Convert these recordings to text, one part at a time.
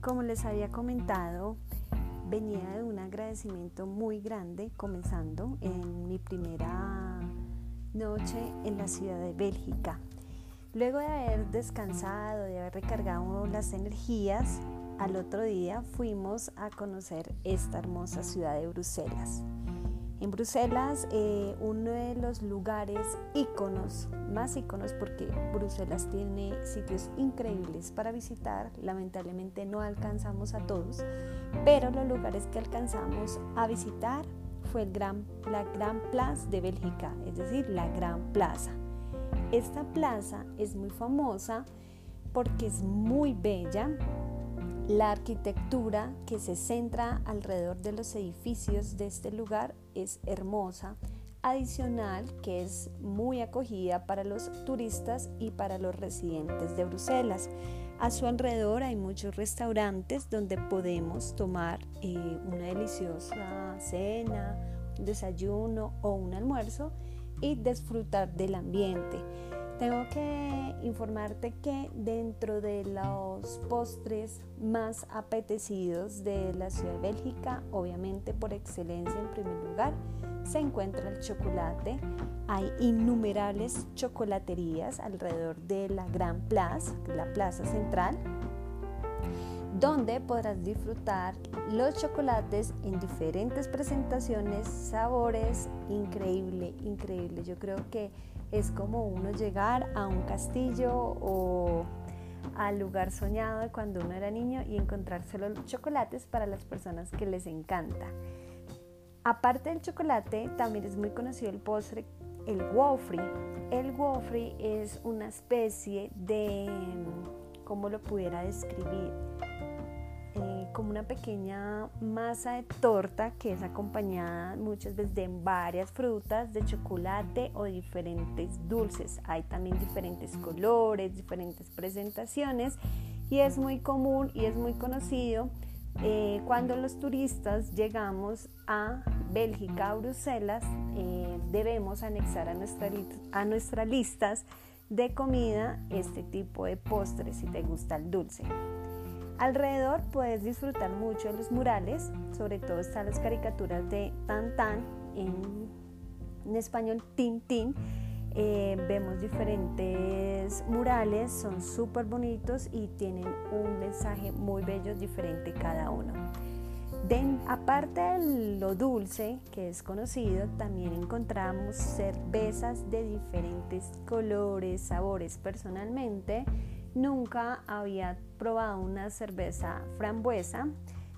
Como les había comentado, venía de un agradecimiento muy grande comenzando en mi primera noche en la ciudad de Bélgica. Luego de haber descansado, de haber recargado las energías, al otro día fuimos a conocer esta hermosa ciudad de Bruselas. En Bruselas, eh, uno de los lugares íconos, más íconos porque Bruselas tiene sitios increíbles para visitar, lamentablemente no alcanzamos a todos, pero los lugares que alcanzamos a visitar fue el gran, la Gran Plaza de Bélgica, es decir, la Gran Plaza. Esta plaza es muy famosa porque es muy bella, la arquitectura que se centra alrededor de los edificios de este lugar es hermosa, adicional que es muy acogida para los turistas y para los residentes de Bruselas. A su alrededor hay muchos restaurantes donde podemos tomar eh, una deliciosa cena, un desayuno o un almuerzo y disfrutar del ambiente. Tengo que informarte que dentro de los postres más apetecidos de la ciudad de Bélgica, obviamente por excelencia en primer lugar, se encuentra el chocolate. Hay innumerables chocolaterías alrededor de la Gran Plaza, la plaza central, donde podrás disfrutar los chocolates en diferentes presentaciones, sabores, increíble, increíble. Yo creo que es como uno llegar a un castillo o al lugar soñado de cuando uno era niño y encontrarse los chocolates para las personas que les encanta. Aparte del chocolate, también es muy conocido el postre, el waffle. El waffle es una especie de, ¿cómo lo pudiera describir? Como una pequeña masa de torta que es acompañada muchas veces de varias frutas, de chocolate o diferentes dulces. Hay también diferentes colores, diferentes presentaciones y es muy común y es muy conocido eh, cuando los turistas llegamos a Bélgica, a Bruselas, eh, debemos anexar a, nuestra, a nuestras listas de comida este tipo de postres si te gusta el dulce. Alrededor puedes disfrutar mucho de los murales, sobre todo están las caricaturas de Tan Tan, en, español Tin Tin. Eh, vemos diferentes murales, son súper bonitos y tienen un mensaje muy bello, diferente cada uno. aparte de lo dulce que es conocido, también encontramos cervezas de diferentes colores, sabores. Personalmente, Nunca había probado una cerveza frambuesa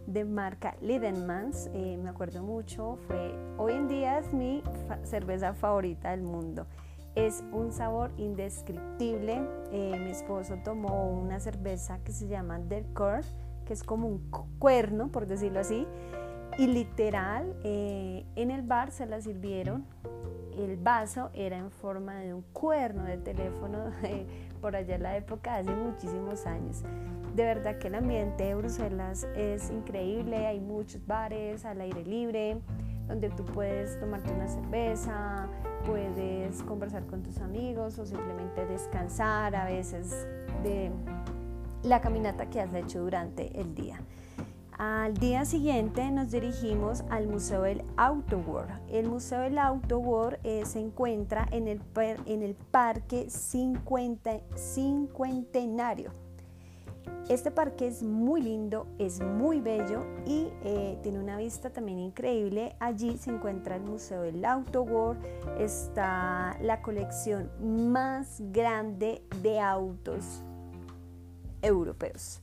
de marca Lidenmans, eh, me acuerdo mucho, fue hoy en día es mi cerveza favorita del mundo. Es un sabor indescriptible. Eh, mi esposo tomó una cerveza que se llama Del Core, que es como un cuerno, por decirlo así, y literal eh, en el bar se la sirvieron. El vaso era en forma de un cuerno de teléfono por allá en la época, hace muchísimos años. De verdad que el ambiente de Bruselas es increíble, hay muchos bares al aire libre, donde tú puedes tomarte una cerveza, puedes conversar con tus amigos o simplemente descansar a veces de la caminata que has hecho durante el día. Al día siguiente nos dirigimos al Museo del Autoworld. El Museo del Autoworld eh, se encuentra en el, Parque Cincuentenario. Este parque es muy lindo, es muy bello y eh, tiene una vista también increíble. Allí se encuentra el Museo del Autoworld, está la colección más grande de autos europeos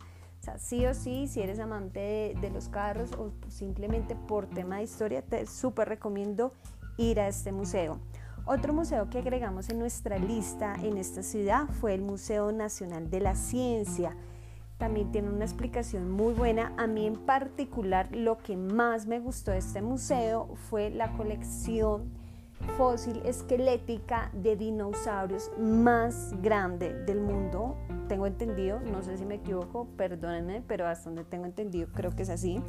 sí o sí, si eres amante de, los carros o simplemente por tema de historia, te súper recomiendo ir a este museo. Otro museo que agregamos en nuestra lista en esta ciudad fue el Museo Nacional de la Ciencia. También tiene una explicación muy buena. A mí en particular lo que más me gustó de este museo fue la colección fósil esquelética de dinosaurios más grande del mundo. Tengo entendido, no sé si me equivoco, perdónenme, pero hasta donde tengo entendido creo que es así.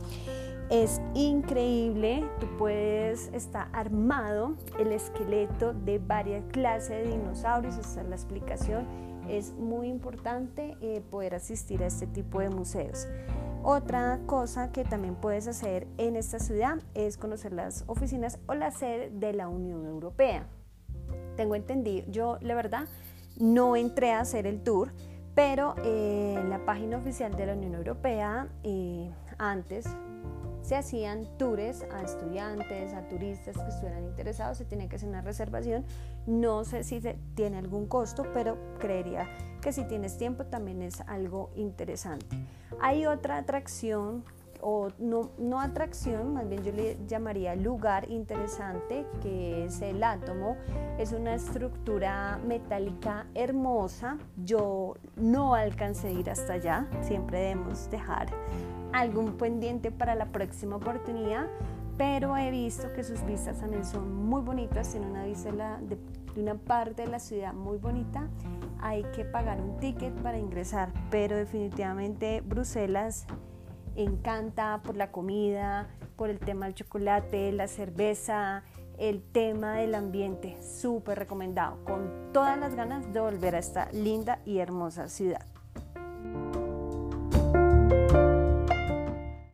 Es increíble, tú puedes estar armado el esqueleto de varias clases de dinosaurios, esta es la explicación. Es muy importante eh, poder asistir a este tipo de museos. Otra cosa que también puedes hacer en esta ciudad es conocer las oficinas o la sede de la Unión Europea. Tengo entendido, yo la verdad no entré a hacer el tour, pero eh, en la página oficial de la Unión Europea eh, antes se hacían tours a estudiantes, a turistas que estuvieran interesados, se tiene que hacer una reservación. No sé si tiene algún costo, pero creería que si tienes tiempo también es algo interesante. Hay otra atracción o no, no atracción, más bien yo le llamaría lugar interesante, que es el átomo. Es una estructura metálica hermosa. Yo no alcancé a ir hasta allá, siempre debemos dejar algún pendiente para la próxima oportunidad, pero he visto que sus vistas también son muy bonitas, tiene una vista de, de una parte de la ciudad muy bonita. Hay que pagar un ticket para ingresar, pero definitivamente Bruselas encanta por la comida, por el tema del chocolate, la cerveza, el tema del ambiente, súper recomendado, con todas las ganas de volver a esta linda y hermosa ciudad.